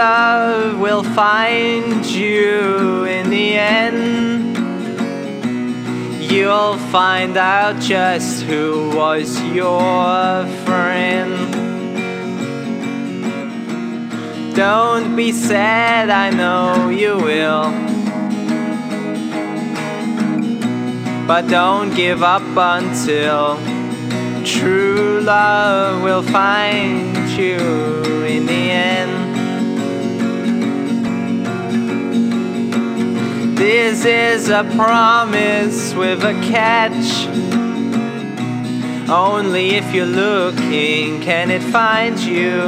love will find you in the end. You'll find out just who was your friend. Don't be sad, I know you will. But don't give up until true love will find you in the This is a promise with a catch. Only if you're looking can it find you.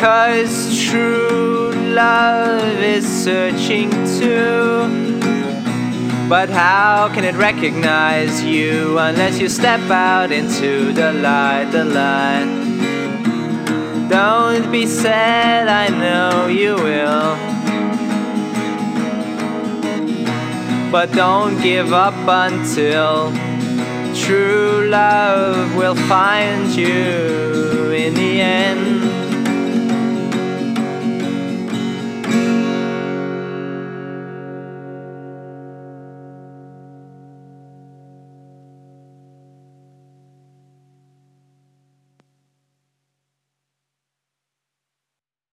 Cause true love is searching too. But how can it recognize you unless you step out into the light, the light? Don't be sad, I know you will. But don't give up until true love will find you.